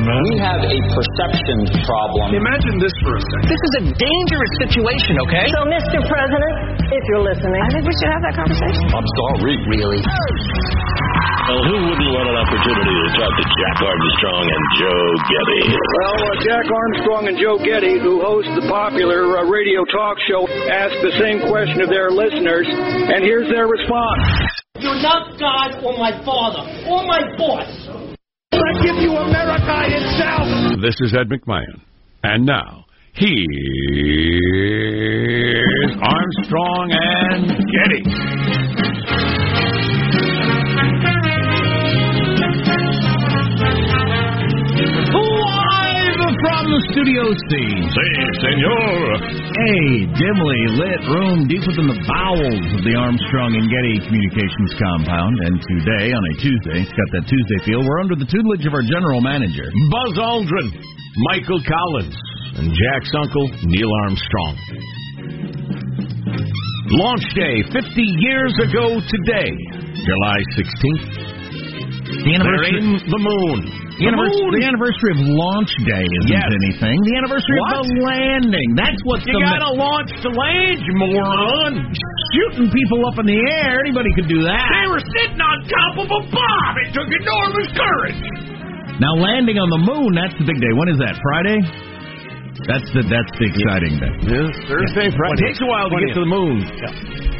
determined. We have a perception problem. Imagine this for a second. This is a dangerous situation, okay? So, Mr. President, if you're listening, I think we should have that conversation. I'm sorry, really. Well, who wouldn't want an opportunity to talk to Jack Armstrong and Joe Getty? Well, uh, Jack Armstrong and Joe Getty, who host the popular uh, radio talk show, ask the same question of their listeners, and here's their response. You're not God or my father or my boss. I give you America itself. This is Ed McMahon. And now, he is Armstrong and Getty. The studio C. Si, senor. A dimly lit room deep within the bowels of the Armstrong and Getty Communications compound. And today, on a Tuesday, it's got that Tuesday feel, we're under the tutelage of our general manager. Buzz Aldrin, Michael Collins, and Jack's uncle, Neil Armstrong. Launch day 50 years ago today, July 16th. The anniversary, in the moon. The, anniversary, the anniversary of launch day isn't Yes. anything. The anniversary What? of the landing. That's what's You the gotta launch to land, you moron. shooting people up in the air. Anybody could do that. They were sitting on top of a bomb. It took enormous courage. Now landing on the moon, that's the big day. When is that? Friday? That's the that's the exciting day. Thursday, Friday. It takes a while to get to the moon. Yeah,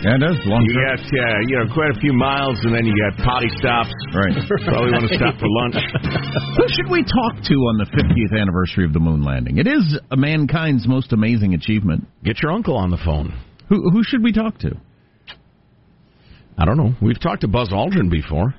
it does. Long You trip. got, uh, you know, quite a few miles, and then you got potty stops. Right. Probably want to stop for lunch. Who should we talk to on the 50th anniversary of the moon landing? It is mankind's most amazing achievement. Get your uncle on the phone. Who who should we talk to? I don't know. We've talked to Buzz Aldrin before.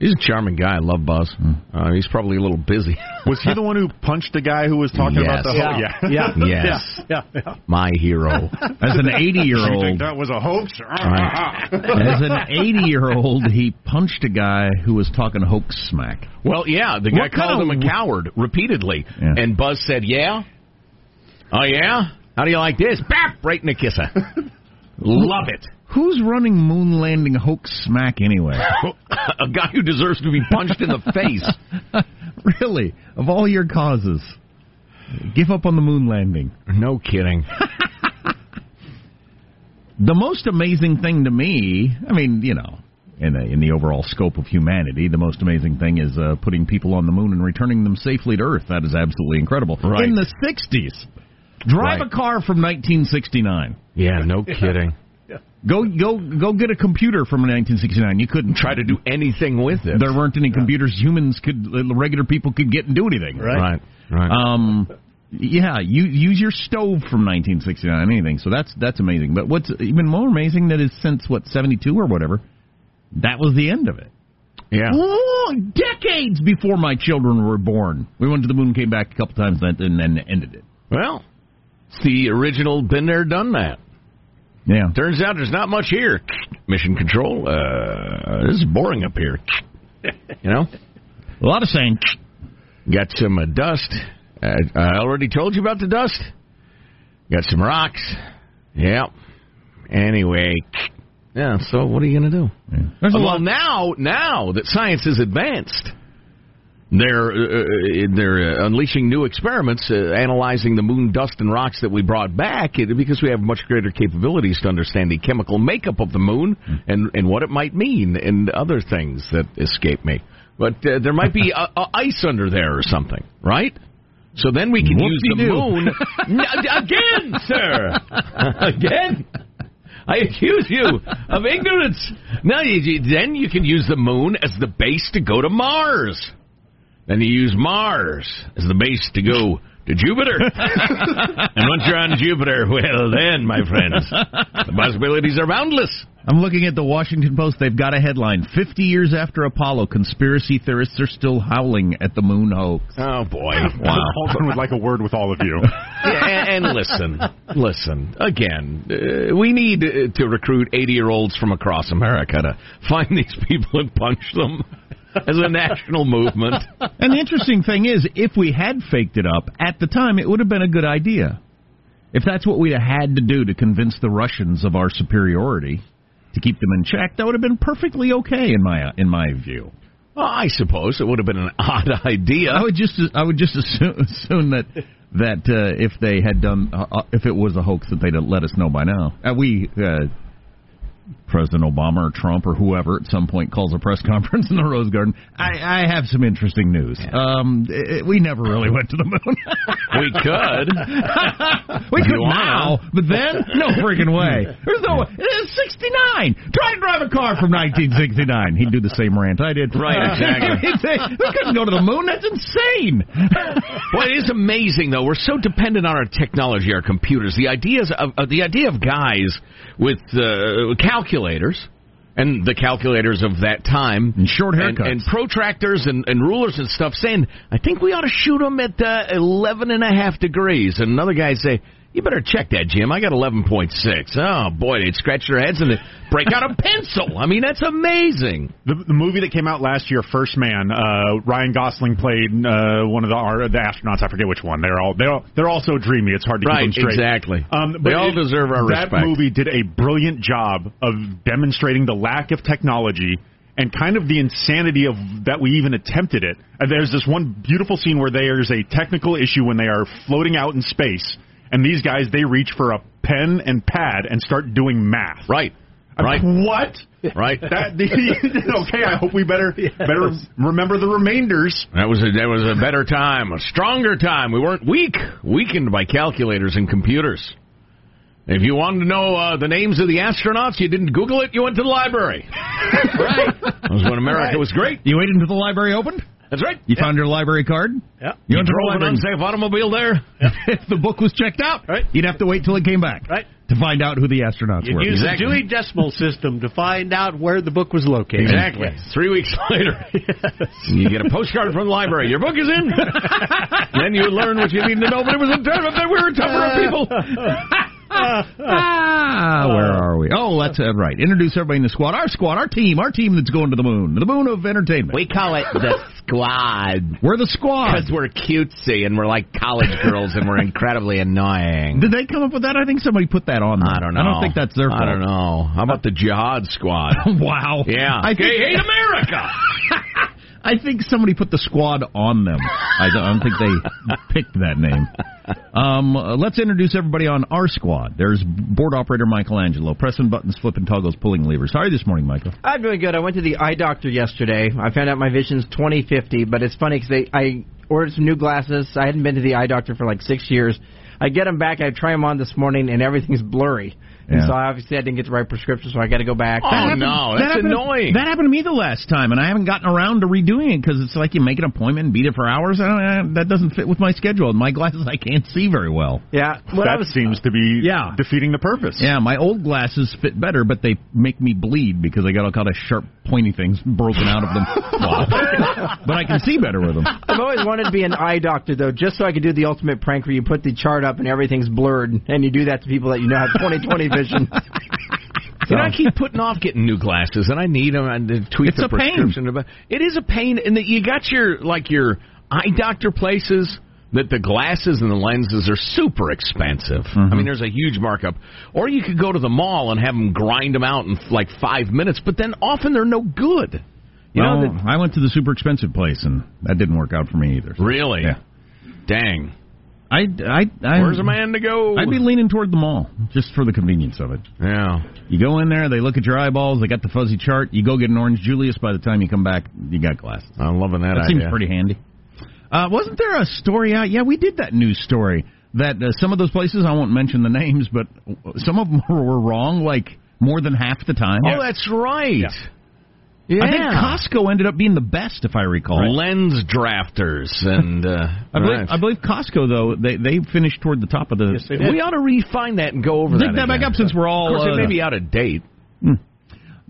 He's a charming guy. I love Buzz. Uh, he's probably a little busy. Was he the one who punched the guy who was talking Yes. about the whole? Yeah. yeah, Yes. yeah, yeah. My hero. As an 80 year old. that was a hoax? as an 80 year old, he punched a guy who was talking hoax smack. Well, yeah, the guy What called him a coward repeatedly, Yeah. and Buzz said, "Yeah, oh yeah, how do you like this? Bap, right in the kisser. Love it. Who's running moon landing hoax smack anyway? a guy who deserves to be punched in the face. really, of all your causes, give up on the moon landing. No kidding. The most amazing thing to me, I mean, you know, in the, in the overall scope of humanity, the most amazing thing is uh, putting people on the moon and returning them safely to Earth. That is absolutely incredible. Right. In the 60s, drive Right. a car from 1969. Yeah, no kidding. Go go go get a computer from 1969. You couldn't Try to do anything with it. There weren't any computers humans could regular people could get and do anything. Right, right. Um, yeah, you use your stove from 1969, anything. So that's that's amazing. But what's even more amazing that is since what 72 or whatever, that was the end of it. yeah. Long decades before my children were born, we went to the moon, came back a couple times, and then and then ended it. Well, it's the original been there, done that. Yeah, Turns out there's not much here. Mission control. Uh, this is boring up here. You know, a lot of saying. got some uh, dust. Uh, I already told you about the dust. Got some rocks. Yep. Anyway, yeah. So what are you gonna do? A well, lot. now, now that science is advanced, they're uh, they're uh, unleashing new experiments, uh, analyzing the moon dust and rocks that we brought back, because we have much greater capabilities to understand the chemical makeup of the moon and and what it might mean, and other things that escape me. But uh, there might be uh, uh, ice under there or something, right? So then we can use the Whoop-de-doo. moon again, sir. again. I accuse you of ignorance. Now, you- then you can use the moon as the base to go to Mars. Then you use Mars as the base to go to Jupiter. and once you're on Jupiter, well, then, my friends, the possibilities are boundless. I'm looking at the Washington Post. They've got a headline: 50 years after Apollo, conspiracy theorists are still howling at the moon hoax. Oh, boy. Wow. Aldrin would like a word with all of you. Yeah, and, and listen, listen. Again, uh, we need uh, to recruit eighty-year-olds from across America to find these people and punch them as a national movement. And the interesting thing is, if we had faked it up at the time, it would have been a good idea. If that's what we had to do to convince the Russians of our superiority, to keep them in check, that would have been perfectly okay in my in my view. Well, I suppose it would have been an odd idea. I would just I would just assume, assume that that uh, if they had done uh, uh, if it was a hoax that they'd have let us know by now. Uh, we uh, President Obama or Trump or whoever at some point calls a press conference in the Rose Garden. I, I have some interesting news. Um, it, we never really went to the moon. we could. we could now, but then no freaking way. There's no. It is 69. Try and drive a car from 1969. He'd do the same rant I did. Right, exactly. We couldn't go to the moon. That's insane. Well, it is amazing though. We're so dependent on our technology, our computers. The ideas of uh, the idea of guys with uh, calculators and the calculators of that time And short and, haircuts. and protractors and, and rulers and stuff saying, I think we ought to shoot them at uh, 11 and a half degrees. And another guy say, you better check that, Jim. I got 11.6. Oh, boy, they'd scratch their heads and break out a pencil. I mean, that's amazing. The, the movie that came out last year, First Man, uh, Ryan Gosling played uh, one of the ar- the astronauts. I forget which one. They're all they're all, they're all so dreamy. It's hard to Right, keep them straight. exactly. Um, but They all deserve our that respect. That movie did a brilliant job of demonstrating the lack of technology and kind of the insanity of that we even attempted it. And there's this one beautiful scene where there's a technical issue when they are floating out in space, and these guys they reach for a pen and pad and start doing math. Right. I'm Right. like, what? Right. That, okay, I hope we better better remember the remainders. That was a that was a better time, a stronger time. We weren't weak, weakened by calculators and computers. If you wanted to know uh, the names of the astronauts, you didn't Google it. You went to the library. right. That was when America was great. You waited until the library opened. That's right. You found your library card. Yeah. You You, went to the drove an unsafe automobile there. if the book was checked out, Right. you'd have to wait till it came back Right. to find out who the astronauts You were. use Exactly. the Dewey Decimal System to find out where the book was located. Exactly. Three weeks later, you get a postcard from the library. Your book is in. then you learn what you need to know. But it was a time that we were a tougher people. Ah, where are we? Oh, that's uh, right. Introduce everybody in the squad. Our squad, our team, our team that's going to the moon. The moon of entertainment. We call it the squad. We're the squad. Because we're cutesy and we're like college girls and we're incredibly annoying. Did they come up with that? I think somebody put that on. There. I don't know. I don't think that's their fault. I don't know. How about the Jihad Squad? wow. Yeah. I they hate America. I think somebody put the squad on them. I don't, I don't think they picked that name. Um, uh, let's introduce everybody on our squad. There's board operator Michelangelo, pressing buttons, flipping toggles, pulling levers. How are you this morning, Michael? I'm doing good. I went to the eye doctor yesterday. I found out my vision's 2050, but it's funny because I ordered some new glasses. I hadn't been to the eye doctor for like six years. I get them back. I try them on this morning, and everything's blurry. And Yeah. so obviously I didn't get the right prescription, so I got to go back. Oh, happened- no, that that's happened- annoying. That happened to me the last time, and I haven't gotten around to redoing it because it's like you make an appointment and beat it for hours. I don't, uh, that doesn't fit with my schedule. My glasses, I can't see very well. Yeah, when that was seems to be Yeah. defeating the purpose. Yeah, my old glasses fit better, but they make me bleed because I got all kind of sharp, pointy things broken out of them. but I can see better with them. I've always wanted to be an eye doctor though, just so I could do the ultimate prank where you put the chart up and everything's blurred, and you do that to people that you know have 20/20 vision. You know, I keep putting off getting new glasses, and I need them. and to tweak It's the a pain. prescription. About it is a pain, and that you got your like your eye doctor places that the glasses and the lenses are super expensive. I mean, mm-hmm. there's a huge markup. Or you could go to the mall and have them grind them out in like five minutes, but then often they're no good. You well, know, that, I went to the super expensive place, and that didn't work out for me either. really? Yeah. Dang. I, I, I, Where's a man to go? I'd be leaning toward the mall just for the convenience of it. yeah. You go in there, they look at your eyeballs, they got the fuzzy chart. You go get an orange Julius. By the time you come back, you got glasses. I'm loving that, That idea. seems pretty handy. Uh, wasn't there a story out? Yeah, we did that news story that uh, some of those places I won't mention the names, but some of them were wrong like more than half the time. Oh, that's right. Yeah. I think Costco ended up being the best, if I recall. LensCrafters and uh, I believe, right. I believe Costco though they they finished toward the top of the. Yes, they did. we ought to refine that and go over Dig that. that back up since we're all. Of course, uh, it may be out of date.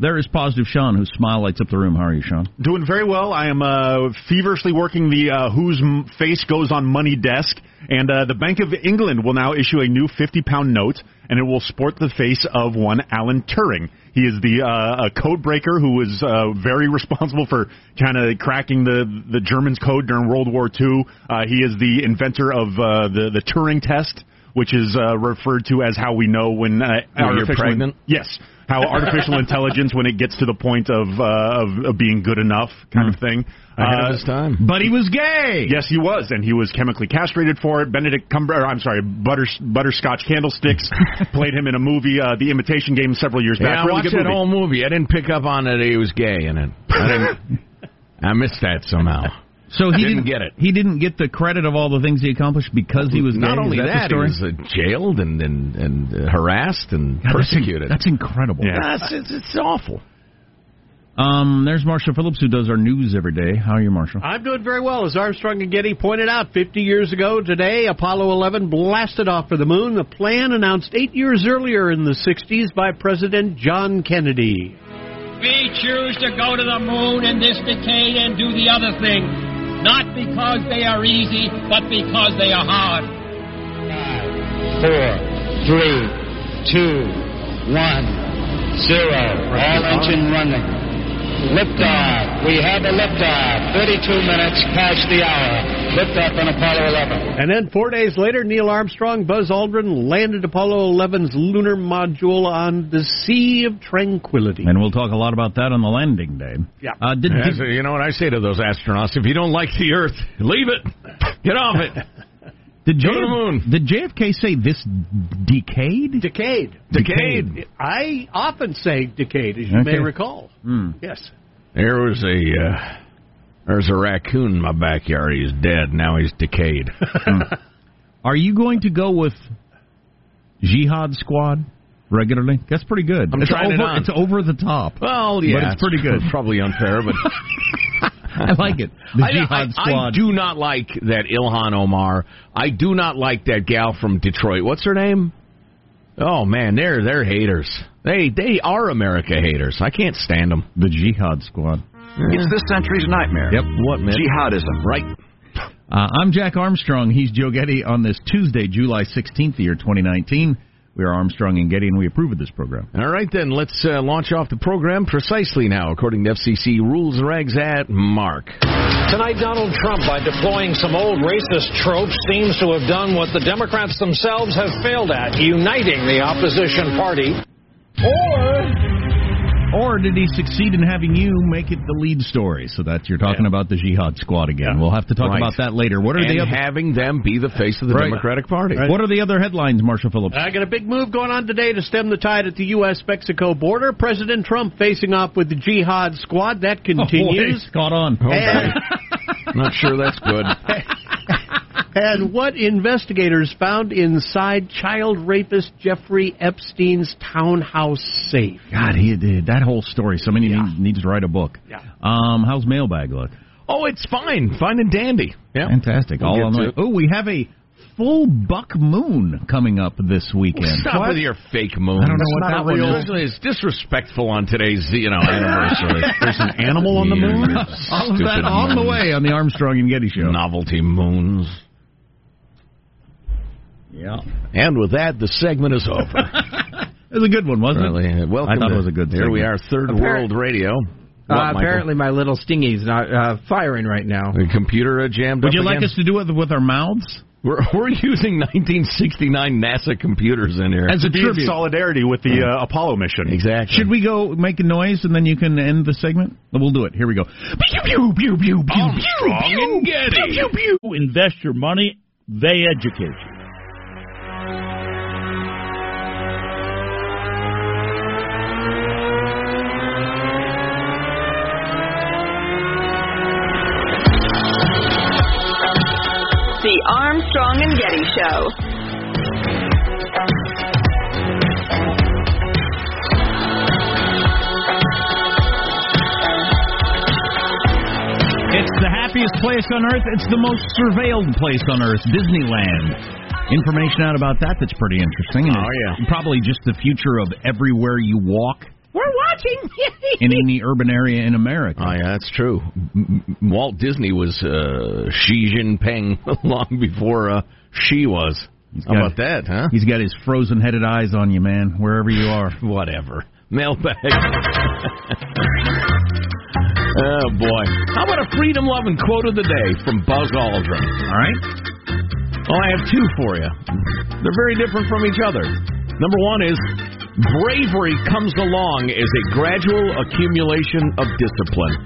There is positive Sean, whose smile lights up the room. How are you, Sean? Doing very well. I am uh, feverishly working the uh, whose face goes on money desk, and uh, the Bank of England will now issue a new 50 pound note, and it will sport the face of one Alan Turing. He is the uh, a code breaker who was uh, very responsible for kind of cracking the the Germans' code during World War II. Uh, he is the inventor of uh, the the Turing test, which is uh, referred to as how we know when uh, you're pregnant? Yes. How artificial intelligence, when it gets to the point of uh, of, of being good enough, kind of thing. Ahead Uh, of his time. But he was gay. Yes, he was, and he was chemically castrated for it. Benedict Cumber, I'm sorry, Butter, Butterscotch Candlesticks played him in a movie, uh, The Imitation Game, several years Yeah, back. I really watched that movie. whole movie. I didn't pick up on it. He was gay in it. I didn't. I missed that somehow. So he Didn't get it. He didn't get the credit of all the things he accomplished because he was gay. Not Is only that, that, the he was uh, jailed and and, and uh, harassed and God, that's in- persecuted. That's, incredible. Yeah. That's- it's, it's awful. Um, there's Marshall Phillips who does our news every day. How are you, Marshall? I'm doing very well. As Armstrong and Getty pointed out, 50 years ago today, Apollo 11 blasted off for the moon. The plan announced eight years earlier in the 60s by President John Kennedy. We choose to go to the moon in this decade and do the other thing. Not because they are easy, but because they are hard. Four, three, two, one, zero. All engine running. Liftoff. We have a liftoff. 32 minutes past the hour. Liftoff on Apollo 11. And then four days later, Neil Armstrong, Buzz Aldrin landed Apollo 11's lunar module on the Sea of Tranquility. And we'll talk a lot about that on the landing day. Yeah. Uh, did, Yeah, did- so you know what I say to those astronauts? If you don't like the Earth, leave it. Get off it. did, Go moon. did JFK say this decade? Decade. Decade. I often say decade, as you may recall. Hmm. Yes. There was a uh, there's a raccoon in my backyard. He's dead. Now he's decayed. Are you going to go with Jihad Squad regularly? That's pretty good. I'm it's trying over, it on. It's over the top. well, yeah, But it's pretty good. Probably unfair, but I like it. The I, Jihad I- I do not like that Ilhan Omar. I do not like that gal from Detroit. What's her name? Oh man, they're they're haters. They they are America haters. I can't stand them. The Jihad Squad. It's this century's nightmare. Yep. What man? Jihadism. Right. Uh, I'm Jack Armstrong. He's Joe Getty on this Tuesday, July 16th, the year 2019. We are Armstrong and Getty, and we approve of this program. All right, then let's uh, launch off the program precisely now, according to FCC rules and regs at Mark. Tonight, Donald Trump, by deploying some old racist tropes, seems to have done what the Democrats themselves have failed at uniting the opposition party. Or, or did he succeed in having you make it the lead story? So that you're talking about the Jihad Squad again. We'll have to talk Right. about that later. What are and the other? having them be the face of the Right. Democratic Party. What are the other headlines, Marshall Phillips? I got a big move going on today to stem the tide at the U.S. Mexico border. President Trump facing off with the Jihad Squad. That continues. Oh, boy, caught on. And, Not sure that's good. and what investigators found inside child rapist Jeffrey Epstein's townhouse safe. God, he did that whole story. Somebody needs, needs to write a book. Yeah. Um, how's mailbag look? Oh, it's fine, fine and dandy. Yeah, Fantastic. We'll All on the to way. it. Oh, we have a full buck moon coming up this weekend. Stop What? with your fake moon. I don't know what It's that not one real. is. It's disrespectful on today's you know anniversary. There's an animal on the moon? All of that on the way on the Armstrong and Getty show. Novelty moons. Yeah. And with that, the segment is over. It was a good one, wasn't Really, it? uh, welcome. I thought to- it was a good Here we are. Third Apparent- World Radio. What, Uh, Michael? apparently, my little stingy's not uh, firing right now. The computer uh, jammed Would up you like again? us to do it with our mouths? We're, we're using 1969 NASA computers in here. As a Be in tribute. solidarity with the uh, Apollo mission. exactly. Should we go make a noise and then you can end the segment? We'll do it. Here we go. Pew, pew, pew, pew, pew, Armstrong pew, and pew, Getty. pew, pew, pew. Invest your money, they educate you. Show. It's the happiest place on earth. It's the most surveilled place on earth, Disneyland. Information out about that that's pretty interesting. And Oh, yeah. Probably just the future of everywhere you walk We're watching. in any urban area in America. Oh yeah, that's true. M- M- Walt Disney was uh, Xi Jinping long before uh, Xi was. How about that, huh? He's got his frozen headed eyes on you, man, wherever you are. Whatever. Mailbag. oh boy. How about a freedom loving quote of the day from Buzz Aldrin? All right? Well, I have two for you. They're very different from each other. Number one is Bravery comes along as a gradual accumulation of discipline.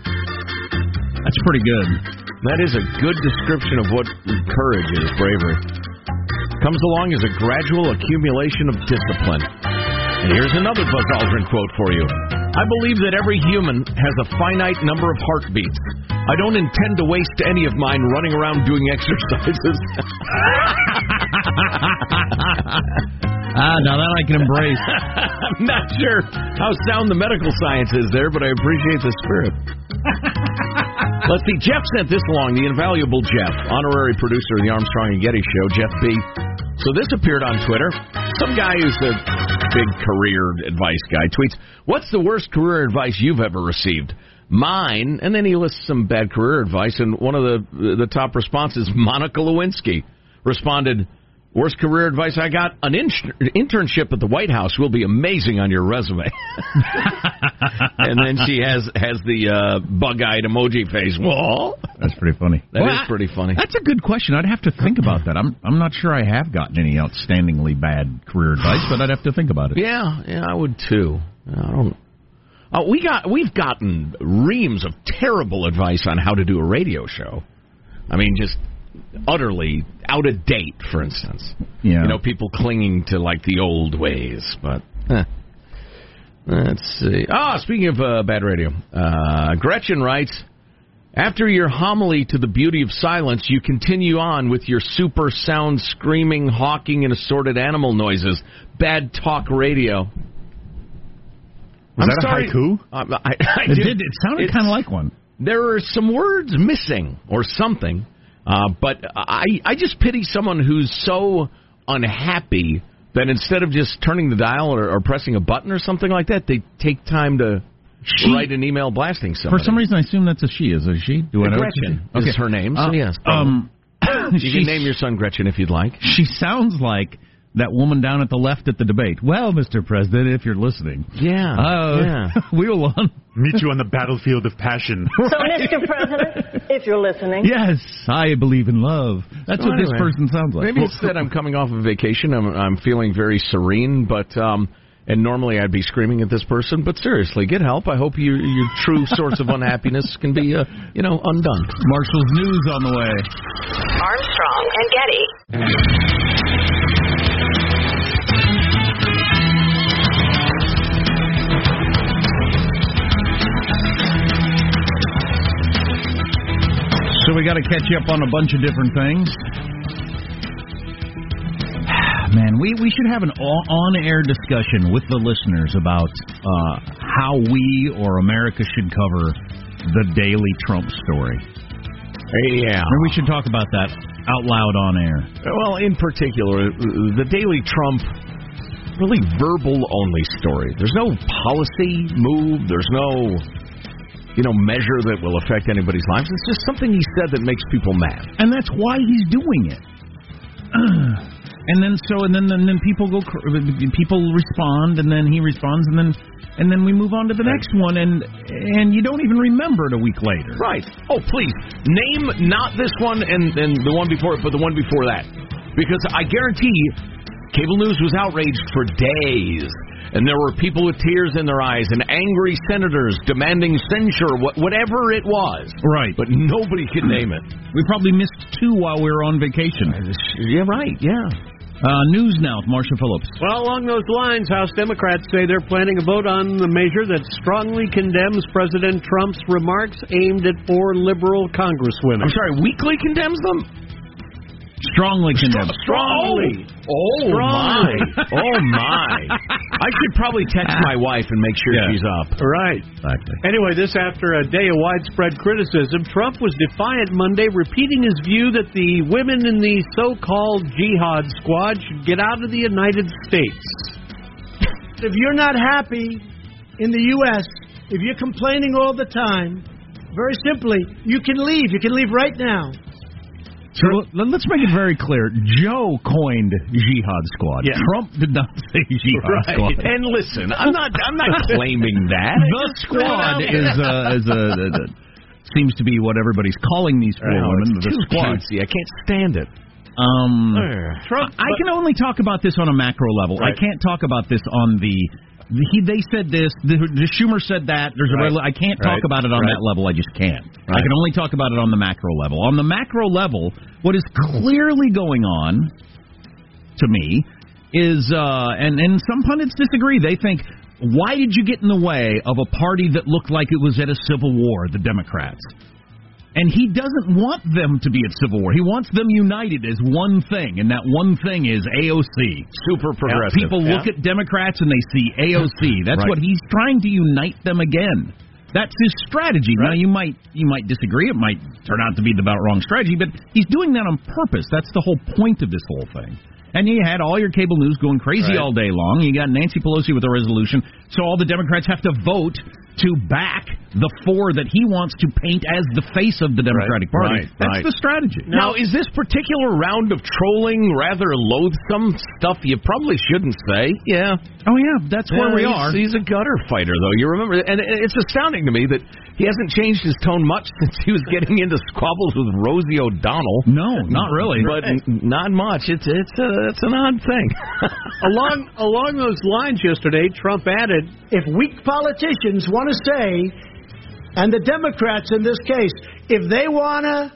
That's pretty good. That is a good description of what courage is, bravery. Comes along as a gradual accumulation of discipline. And here's another Buzz Aldrin quote for you. I believe that every human has a finite number of heartbeats. I don't intend to waste any of mine running around doing exercises. Ah, now that I can embrace. I'm not sure how sound the medical science is there, but I appreciate the spirit. Let's see. Jeff sent this along. The invaluable Jeff, honorary producer of the Armstrong and Getty Show, Jeff B. So this appeared on Twitter. Some guy who's a big career advice guy tweets, "What's the worst career advice you've ever received?" Mine, and then he lists some bad career advice, and one of the the top responses, Monica Lewinsky, responded. Worst career advice I got: an in- internship at the White House will be amazing on your resume. and then she has has the uh, bug-eyed emoji face. Well, That's pretty funny. That is Well, I- pretty funny. That's a good question. I'd have to think about that. I'm I'm not sure I have gotten any outstandingly bad career advice, but I'd have to think about it. Yeah, yeah, I would too. I don't. Uh, we got we've gotten reams of terrible advice on how to do a radio show. I mean, just utterly out of date. For instance, Yeah. you know, people clinging to like the old ways. But eh. let's see. Ah, speaking of uh, bad radio, uh, Gretchen writes. After your homily to the beauty of silence, you continue on with your super sound screaming, hawking, and assorted animal noises. Bad talk radio. Was I'm that a haiku? Um, I, I It did- did. It sounded kind of like one. There are some words missing or something, uh, but I I just pity someone who's so unhappy that instead of just turning the dial or, or pressing a button or something like that, they take time to She- write an email blasting something. For some reason, I assume that's a she. Is a she? Do I know? Gretchen is her name, so Uh, yes. Um, you she- can name your son Gretchen if you'd like. She sounds like that woman down at the left at the debate. Well, Mr. President, if you're listening, Yeah. uh, yeah. we will on. Meet you on the battlefield of passion. So, Mr. President, if you're listening, Yes, I believe in love. That's So what this person sounds like. Maybe it's that I'm coming off of vacation. I'm, I'm feeling very serene, but um, and normally I'd be screaming at this person. But seriously, get help. I hope you, your true source of unhappiness can be, uh, you know, undone. Marshall's news on the way. Armstrong and Getty. So we got to catch up on a bunch of different things. Man, we, we should have an on air discussion with the listeners about uh, how we or America should cover the daily Trump story. Yeah. We should talk about that out loud on air. Well, in particular, the Daily Trump, really verbal only story. There's no policy move. There's no, you know, measure that will affect anybody's lives. It's just something he said that makes people mad. And that's why he's doing it. and then so and then and then people go people respond and then he responds and then and then we move on to the next one and and you don't even remember it a week later. Right. Oh, please name not this one and and the one before it, but the one before that, because I guarantee cable news was outraged for days, and there were people with tears in their eyes and angry senators demanding censure, wha- whatever it was. Right. But nobody could name it. We probably missed two while we were on vacation. Yeah, right. Yeah. Uh, news now, with Marshall Phillips. Well, along those lines, House Democrats say they're planning a vote on the measure that strongly condemns President Trump's remarks aimed at four liberal congresswomen. I'm sorry, weakly condemns them. Strongly condemns. Strongly. Oh, oh Strongly. my. Oh my. I should probably text my wife and make sure Yeah. she's up. Right. Exactly. Anyway, this after a day of widespread criticism, Trump was defiant Monday, repeating his view that the women in the so-called jihad squad should get out of the United States. If you're not happy in the U.S., if you're complaining all the time, very simply, you can leave. You can leave right now. So let- let's make it very clear. Joe coined Jihad Squad. Yeah. Trump did not say Jihad Right. Squad. And listen, I'm not I'm not claiming that. The squad is uh, is a, a, seems to be what everybody's calling these four Oh, women. The too squad. cutesy. I can't stand it. Um, Trump, I can only talk about this on a macro level. Right. I can't talk about this on the. He, they said this. The, the Schumer said that. There's a. Right. rel- I can't talk Right. about it on Right. that level. I just can't. I can only talk about it on the macro level. On the macro level, what is clearly going on, to me, is uh, and and some pundits disagree. They think. Why did you get in the way of a party that looked like it was at a civil war, the Democrats? And he doesn't want them to be at civil war. He wants them united as one thing, and that one thing is AOC. Super progressive. People look at Democrats and they see AOC. That's Right. what he's trying to unite them again. That's his strategy. Now you might you might disagree. It might turn out to be the about wrong strategy, but he's doing that on purpose. That's the whole point of this whole thing. And you had all your cable news going crazy Right. all day long. You got Nancy Pelosi with a resolution, so all the Democrats have to vote to back the four that he wants to paint as the face of the Democratic Party. Right, That's right. the strategy. Now, is this particular round of trolling rather loathsome stuff you probably shouldn't say? Yeah. Oh yeah, that's where we he's- are. He's a gutter fighter, though. You remember, and it's astounding to me that he hasn't changed his tone much since he was getting into squabbles with Rosie O'Donnell. No, not really. But n- not much. It's it's a, it's an odd thing. along along those lines yesterday, Trump added, if weak politicians want to say, and the Democrats in this case, if they want to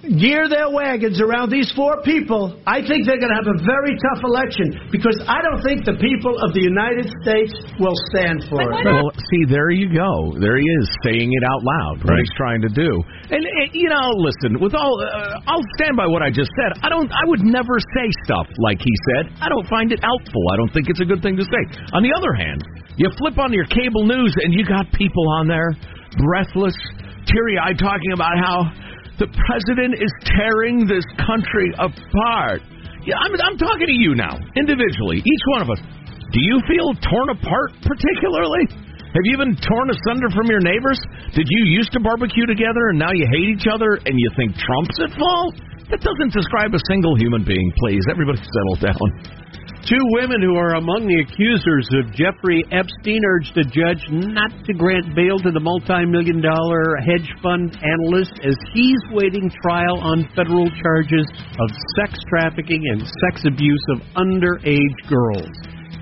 gear their wagons around these four people, I think they're going to have a very tough election because I don't think the people of the United States will stand for it. Well, see, there you go. There he is saying it out loud. What Right. he's trying to do. And, and you know, listen. With all, uh, I'll stand by what I just said. I don't. I would never say stuff like he said. I don't find it helpful. I don't think it's a good thing to say. On the other hand, you flip on your cable news and you got people on there, breathless, teary-eyed, talking about how the president is tearing this country apart. Yeah, I'm, I'm talking to you now, individually, each one of us. Do you feel torn apart particularly? Have you been torn asunder from your neighbors? Did you used to barbecue together and now you hate each other and you think Trump's at fault? That doesn't describe a single human being, please. Everybody settle down. Two women who are among the accusers of Jeffrey Epstein urged a judge not to grant bail to the multi-million dollar hedge fund analyst as he's waiting trial on federal charges of sex trafficking and sex abuse of underage girls.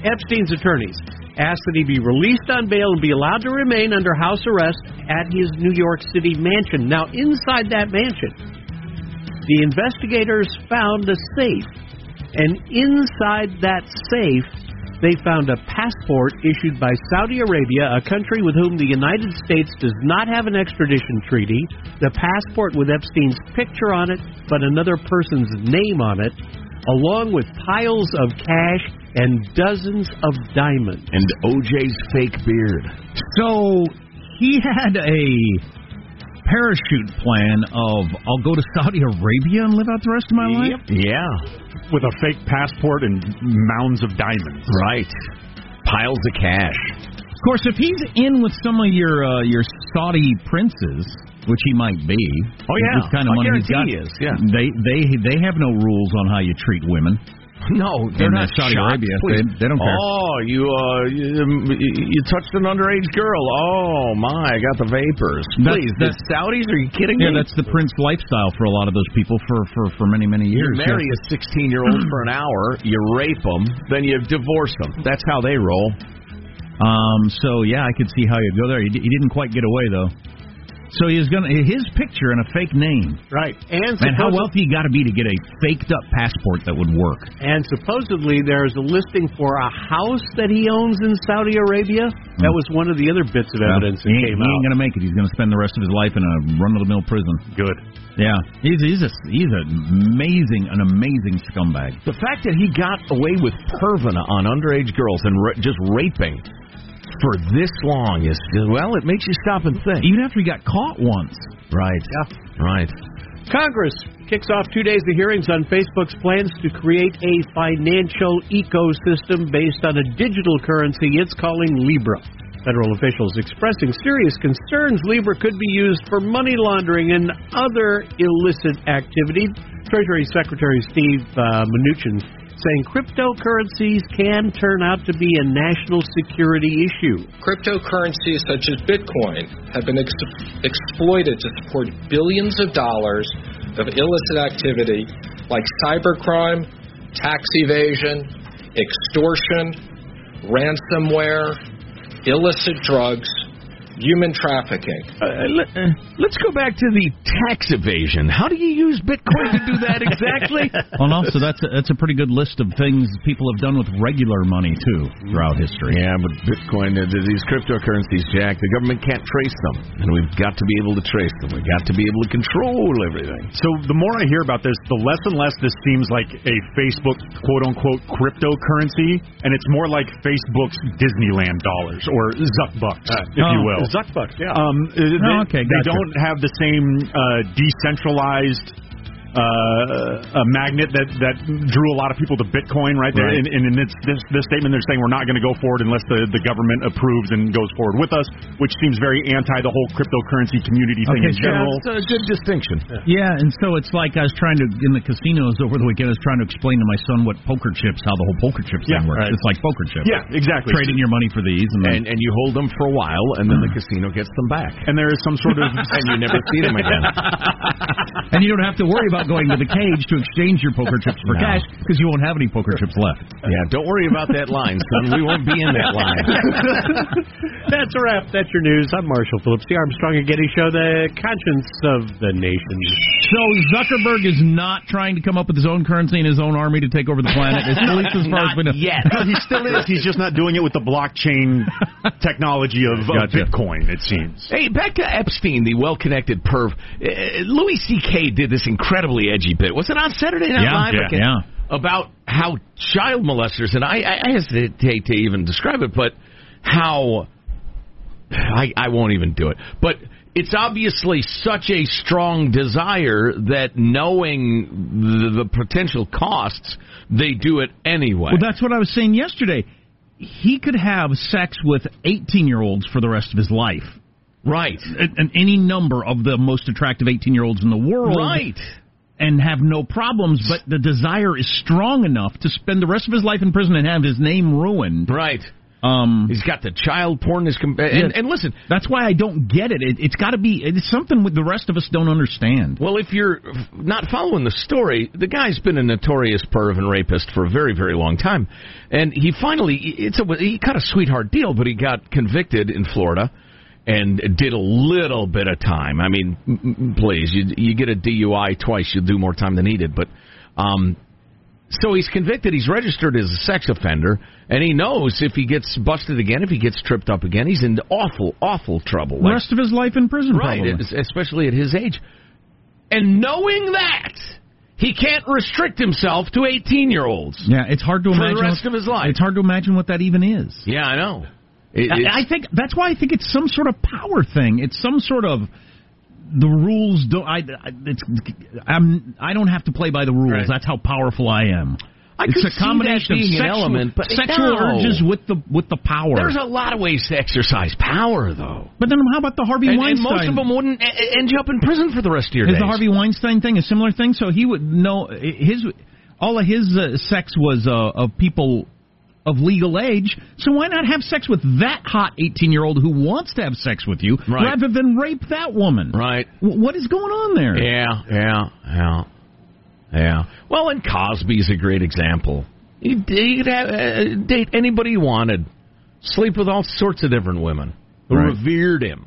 Epstein's attorneys asked that he be released on bail and be allowed to remain under house arrest at his New York City mansion. Now, inside that mansion, the investigators found a safe and inside that safe, they found a passport issued by Saudi Arabia, a country with whom the United States does not have an extradition treaty. The passport with Epstein's picture on it, but another person's name on it, along with piles of cash and dozens of diamonds. And OJ's fake beard. So he had a parachute plan of I'll go to Saudi Arabia and live out the rest of my life. Yeah. With a fake passport and mounds of diamonds. Right. Piles of cash. Of course, if he's in with some of your uh, your Saudi princes, which he might be, Oh, yeah. this kind of I money he's got, he is, yeah. they they they have no rules on how you treat women. No, they're In, not Saudi shocked, Arabia. please. They- they don't care. Oh, you uh, you, you touched an underage girl. Oh my, I got the vapors. That's- Please, the Saudis? Are you kidding Yeah, me? Yeah, that's the prince lifestyle for a lot of those people for for for many many You years. marry yeah. a 16 year old for an hour, you rape them, then you divorce them. That's how they roll. Um, so yeah, I could see how you'd go there. He, d- he didn't quite get away though. So he's gonna his picture and a fake name. Right. And, Man, how wealthy you got to be to get a faked up passport that would work? and supposedly there's a listing for a house that he owns in Saudi Arabia. That hmm. was one of the other bits of evidence he, that ain't- came he out. ain't gonna make it. He's gonna spend the rest of his life in a run of the mill prison. Good. Yeah, he's he's a, he's an amazing an amazing scumbag. The fact that he got away with pervana on underage girls and ra- just raping for this long is well, it makes you stop and think. Even after he got caught once. Right. Yeah. Right. Congress kicks off two days of hearings on Facebook's plans to create a financial ecosystem based on a digital currency it's calling Libra. Federal officials expressing serious concerns Libra could be used for money laundering and other illicit activities. Treasury Secretary Steve uh, Mnuchin saying cryptocurrencies can turn out to be a national security issue. Cryptocurrencies such as Bitcoin have been ex- exploited to support billions of dollars of illicit activity like cybercrime, tax evasion, extortion, ransomware, illicit drugs, human trafficking. Uh, let, uh, let's go back to the tax evasion. How do you use Bitcoin to do that exactly? well, and also that's a, that's a pretty good list of things people have done with regular money too throughout history. Yeah, but Bitcoin, uh, these cryptocurrencies, Jack, the government can't trace them, and we've got to be able to trace them. We've got to be able to control everything. So the more I hear about this, the less and less this seems like a Facebook quote unquote cryptocurrency, and it's more like Facebook's Disneyland dollars or Zuckbucks, if you Oh, will. Zuckbucks, yeah. Um, uh, they, Oh, okay, they don't have the same uh, decentralized uh, a magnet that that drew a lot of people to Bitcoin, right? There, Right. And, and in this, this this statement, they're saying we're not going to go forward unless the, the government approves and goes forward with us, which seems very anti the whole cryptocurrency community thing Okay, in so general. That's a good distinction. Yeah, and so it's like I was trying to in the casinos over the weekend. I was trying to explain to my son what poker chips, how the whole poker chips Yeah, thing works. right. It's like poker chips. Yeah, exactly. Trading your money for these, and, then, And, and you hold them for a while, and then the casino gets them back. And there is some sort of and you never see them again. and you don't have to worry about going to the cage to exchange your poker chips for No. cash because you won't have any poker chips left. Yeah, don't worry about that line, son. We won't be in that line. That's a wrap. That's your news. I'm Marshall Phillips, the Armstrong and Getty Show, the conscience of the nation. So Zuckerberg is not trying to come up with his own currency and his own army to take over the planet. At least as far as we know. No, he still is. He's just not doing it with the blockchain technology of, of Gotcha. Bitcoin. It seems. Hey, back to Epstein, the well-connected perv. Uh, Louis C.K. did this incredibly edgy bit. Was it on Saturday Night Yeah, Live? yeah, yeah. About how child molesters, and I, I hesitate to even describe it, but how I, I won't even do it. But it's obviously such a strong desire that knowing the, the potential costs, they do it anyway. Well, that's what I was saying yesterday. He could have sex with 18 year olds for the rest of his life. Right. And, and any number of the most attractive 18 year olds in the world. Right. And have no problems, but the desire is strong enough to spend the rest of his life in prison and have his name ruined. Right. Um, He's got the child porn. His com- and, and listen, that's why I don't get it. it it's got to be. It's something with the rest of us don't understand. Well, if you're not following the story, the guy's been a notorious perv and rapist for a very, very long time, and he finally it's a he got a sweetheart deal, but he got convicted in Florida and did a little bit of time. I mean, please, you you get a DUI twice, you do more time than he did, but um. So he's convicted. He's registered as a sex offender, and he knows if he gets busted again, if he gets tripped up again, he's in awful, awful trouble. The rest of his life in prison, Right, probably. especially at his age. And knowing that, he can't restrict himself to 18 year olds. Yeah, it's hard to For the rest what- of his life. It's hard to imagine what that even is. Yeah, I know. It- I, I think that's why I think it's some sort of power thing. It's some sort of the rules don't. I it's I'm I don't have to play by the rules. Right. That's how powerful I am. I it's a combination of sexual, element, but sexual no. urges with the with the power. There's a lot of ways to exercise power, though. but then how about the Harvey And, and Weinstein? most of them wouldn't end you up in prison for the rest of your Is days. the Harvey Weinstein thing a similar thing? So he would know his all of his uh, sex was uh, of people of legal age. So why not have sex with that hot 18 year old who wants to have sex with you Right. rather than rape that woman? Right. W- what is going on there? Yeah, yeah, yeah, yeah. Well, and Cosby's a great example. He, he could have, uh, date anybody he wanted, sleep with all sorts of different women who Right. revered him,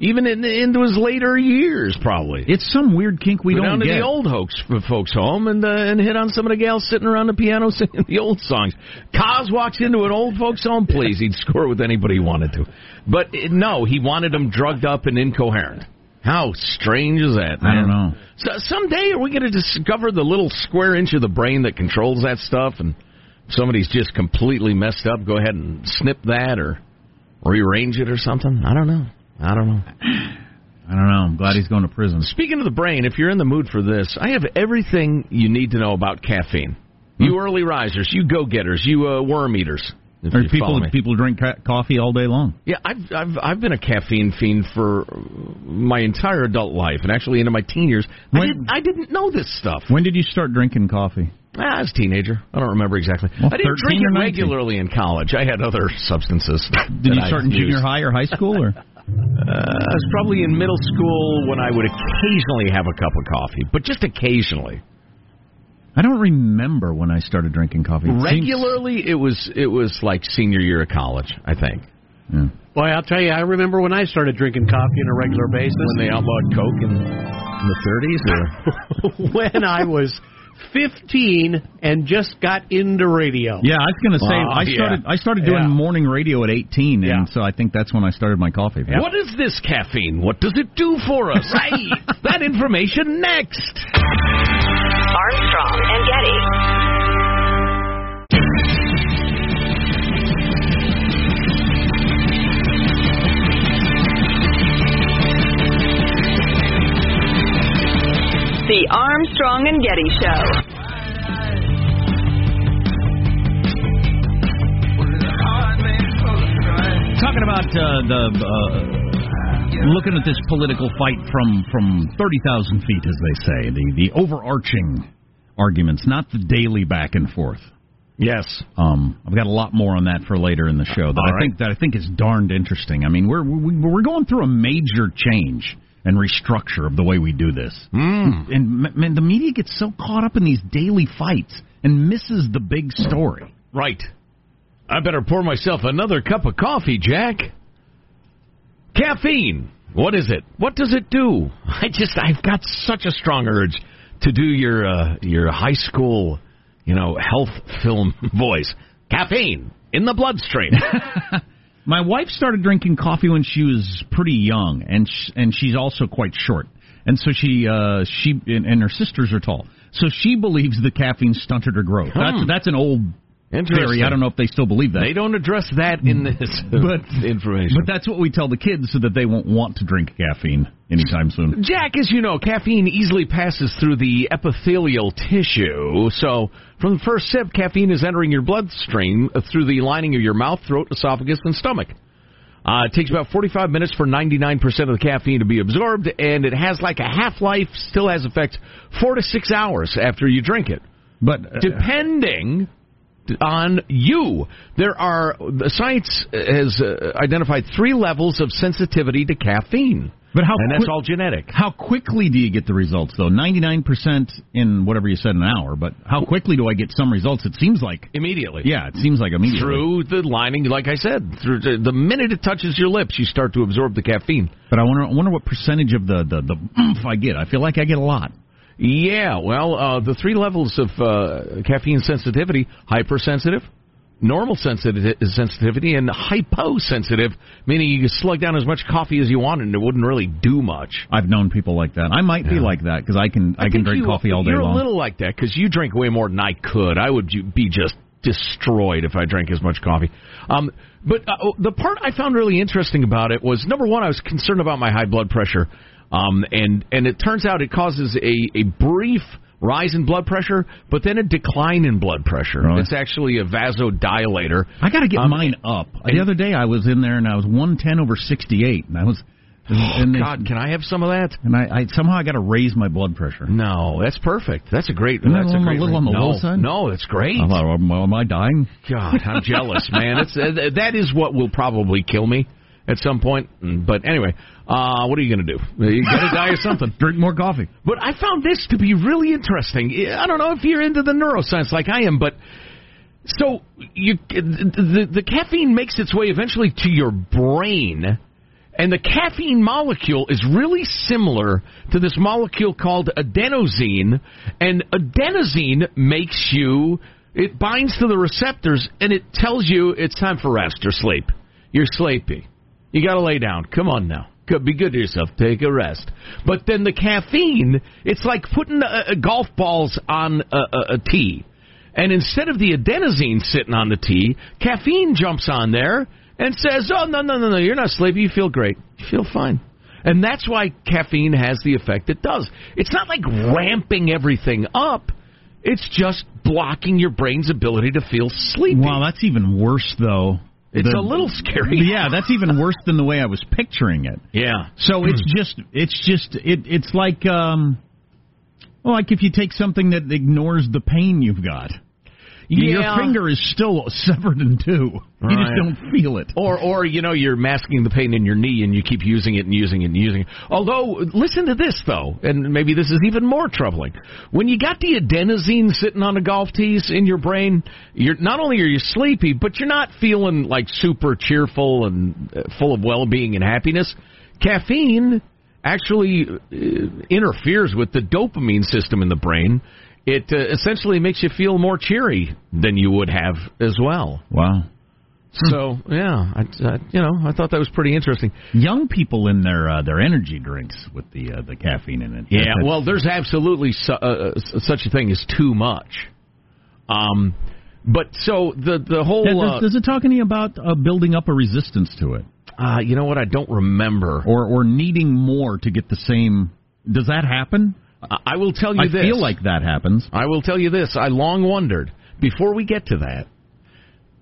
even in, into his later years, probably. It's some weird kink we Go don't down to the old folks, folks home and uh, and hit on some of the gals sitting around the piano singing the old songs. Cos walks into an old folks home, please, he'd score with anybody he wanted to. But uh, no, he wanted them drugged up and incoherent. How strange is that, man? I don't know. So someday are we going to discover the little square inch of the brain that controls that stuff, and if somebody's just completely messed up, go ahead and snip that or rearrange it or something? I don't know. I don't know. I don't know. I'm glad he's going to prison. Speaking of the brain, if you're in the mood for this, I have everything you need to know about caffeine. You early risers, you go getters, you uh, worm eaters. You people people drink ca- coffee all day long. Yeah, I've I've I've been a caffeine fiend for my entire adult life, and actually into my teen years. I, When- did, I didn't know this stuff. When did you start drinking coffee? Ah, I was a teenager. I don't remember exactly. Well, I didn't drink it regularly in college. I had other substances. Did you start in junior high or high school or? Uh, I was probably in middle school when I would occasionally have a cup of coffee, but just occasionally. I don't remember when I started drinking coffee. It seems- Regularly, it was it was like senior year of college, I think. Boy, I'll tell you, I remember when I started drinking coffee on a regular basis. When they outlawed Coke in, in the 30s, or when I was 15 and just got into radio. Yeah, I was going to say Oh, I yeah. started. I started doing Yeah. morning radio at 18, and Yeah. so I think that's when I started my coffee. What is this caffeine? What does it do for us? hey, that information next. Armstrong and Getty. The Armstrong and Getty Show. Talking about uh, the uh, looking at this political fight from from thirty thousand feet, as they say, the the overarching arguments, not the daily back and forth. Yes. Um, I've got a lot more on that for later in the show that All I right. think that I think is darned interesting. I mean, we're we, we're going through a major change and restructure of the way we do this. Mm. And man, the media gets so caught up in these daily fights and misses the big story. Right. I better pour myself another cup of coffee, Jack. Caffeine. What is it? What does it do? I just I've got such a strong urge to do your uh, your high school, you know, health film voice. Caffeine in the bloodstream. My wife started drinking coffee when she was pretty young, and sh- and she's also quite short, and so she uh, she and, and her sisters are tall, so she believes the caffeine stunted her growth. Hmm. That's that's an old Interesting. theory. I don't know if they still believe that. They don't address that in this but information. But that's what we tell the kids so that they won't want to drink caffeine anytime soon. Jack, as you know, caffeine easily passes through the epithelial tissue. So, from the first sip, caffeine is entering your bloodstream uh, through the lining of your mouth, throat, esophagus, and stomach. Uh, it takes about 45 minutes for 99% of the caffeine to be absorbed, and it has like a half life, still has effects four to six hours after you drink it. But uh, depending on you, there are the science has uh, identified three levels of sensitivity to caffeine. But how and that's quick- all genetic. How quickly do you get the results, though? 99% in whatever you said an hour, but how quickly do I get some results? It seems like. Immediately. Yeah, it seems like immediately. Through the lining, like I said, through the, the minute it touches your lips, you start to absorb the caffeine. But I wonder, I wonder what percentage of the, the, the oomph I get. I feel like I get a lot. Yeah, well, uh, the three levels of uh, caffeine sensitivity hypersensitive, normal sensitive, sensitivity, and hyposensitive, meaning you can slug down as much coffee as you want and it wouldn't really do much. I've known people like that. I might be like that because I can I, can think drink you- coffee all day You're long. a little like that because you drink way more than I could. I would ju- be just destroyed if I drank as much coffee. Um, but uh, the part I found really interesting about it was number one, I was concerned about my high blood pressure, um, and and it turns out it causes a a brief rise in blood pressure, but then a decline in blood pressure. It's actually a vasodilator. I got to get Um, mine up. and- the other day I was in there and I was 110 over 68, and I was. and they- Oh, God, can I have some of that? And I, I somehow I got to raise my blood pressure. No, that's perfect. That's a great. Isn't that's a a little- great. little on the no, low side? No, it's great. I thought, am, am I dying? God, I'm jealous, man. It's uh, that is what will probably kill me at some point. Mm, But anyway, uh, what are you going to do? You got to die of something. Drink more coffee. But I found this to be really interesting. I don't know if you're into the neuroscience like I am, but so you the, the caffeine makes its way eventually to your brain. And the caffeine molecule is really similar to this molecule called adenosine. And adenosine makes you, it binds to the receptors and it tells you it's time for rest or sleep. You're sleepy. You got to lay down. Come on now. Be good to yourself. Take a rest. But then the caffeine, it's like putting uh, golf balls on a, a, a tee. And instead of the adenosine sitting on the tee, caffeine jumps on there and says, "Oh no, no, no, no! You're not sleepy. You feel great. You feel fine." And that's why caffeine has the effect it does. It's not like ramping everything up. It's just blocking your brain's ability to feel sleepy. Wow, that's even worse though. It's The- a little scary. Yeah, that's even worse than the way I was picturing it. Yeah. So it's just it's just it it's like um well, like if you take something that ignores the pain you've got. Your finger is still severed in two. You just don't feel it. Or, or you know, you're masking the pain in your knee and you keep using it and using it and using it. Although, listen to this though, and maybe this is even more troubling. When you got the adenosine sitting on the golf tees in your brain, you're not only are you sleepy, but you're not feeling like super cheerful and uh, full of well-being and happiness. Caffeine actually uh, interferes with the dopamine system in the brain. It uh, essentially makes you feel more cheery than you would have as well. Wow. So yeah, I, I, you know, I thought that was pretty interesting. Young people in their uh, their energy drinks with the uh, the caffeine in it. Yeah, That's- well, there's absolutely su- uh, uh, such a thing as too much. Um, but so the the whole Yeah, uh, does, does it talk any about uh, building up a resistance to it, uh, you know what? I don't remember. or or needing more to get the same? Does that happen? I I will tell you I this. feel like that happens. I will tell you this. I long wondered before we get to that.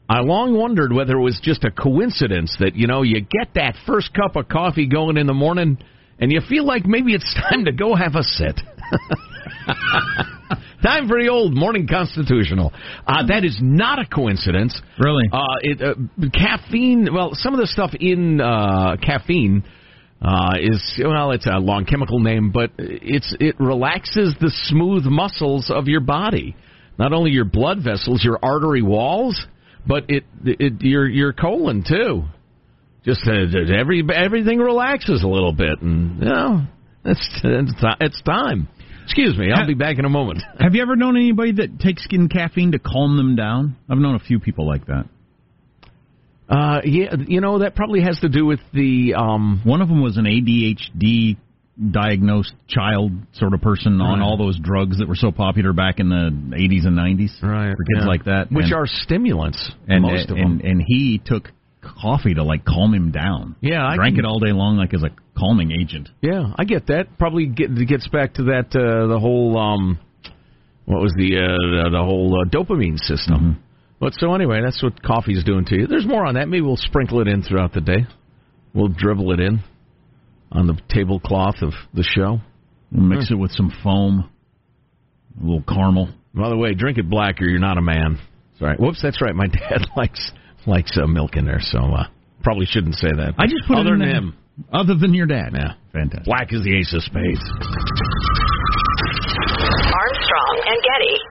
I long wondered whether it was just a coincidence that you know you get that first cup of coffee going in the morning, and you feel like maybe it's time to go have a sit. time for the old morning constitutional. Uh, that is not a coincidence. Really? Uh, it, uh, caffeine. Well, some of the stuff in uh, caffeine uh, is well, it's a long chemical name, but it's it relaxes the smooth muscles of your body, not only your blood vessels, your artery walls, but it, it your your colon too. Just uh, every everything relaxes a little bit, and you know, it's it's, it's time. Excuse me, I'll be back in a moment. Have you ever known anybody that takes in caffeine to calm them down? I've known a few people like that. Uh, yeah, you know that probably has to do with the um. One of them was an ADHD diagnosed child sort of person on all those drugs that were so popular back in the 80s and 90s right, for kids yeah. like that, which and, are stimulants, and, most of and, them. and he took coffee to like calm him down. Yeah, I drank can- it all day long like as a calming agent. Yeah, I get that. Probably get, gets back to that uh, the whole um, what was the uh, the, the whole uh, dopamine system. Mm-hmm. But so anyway, that's what coffee's doing to you. There's more on that. Maybe we'll sprinkle it in throughout the day. We'll dribble it in on the tablecloth of the show. We'll mix it with some foam, a little caramel. By the way, drink it black or you're not a man. Sorry. Whoops, that's right. My dad likes likes uh, milk in there, so uh, probably shouldn't say that. I just put other it in than there. him. Other than your dad. Yeah, fantastic. Black is the ace of spades. Armstrong and Getty.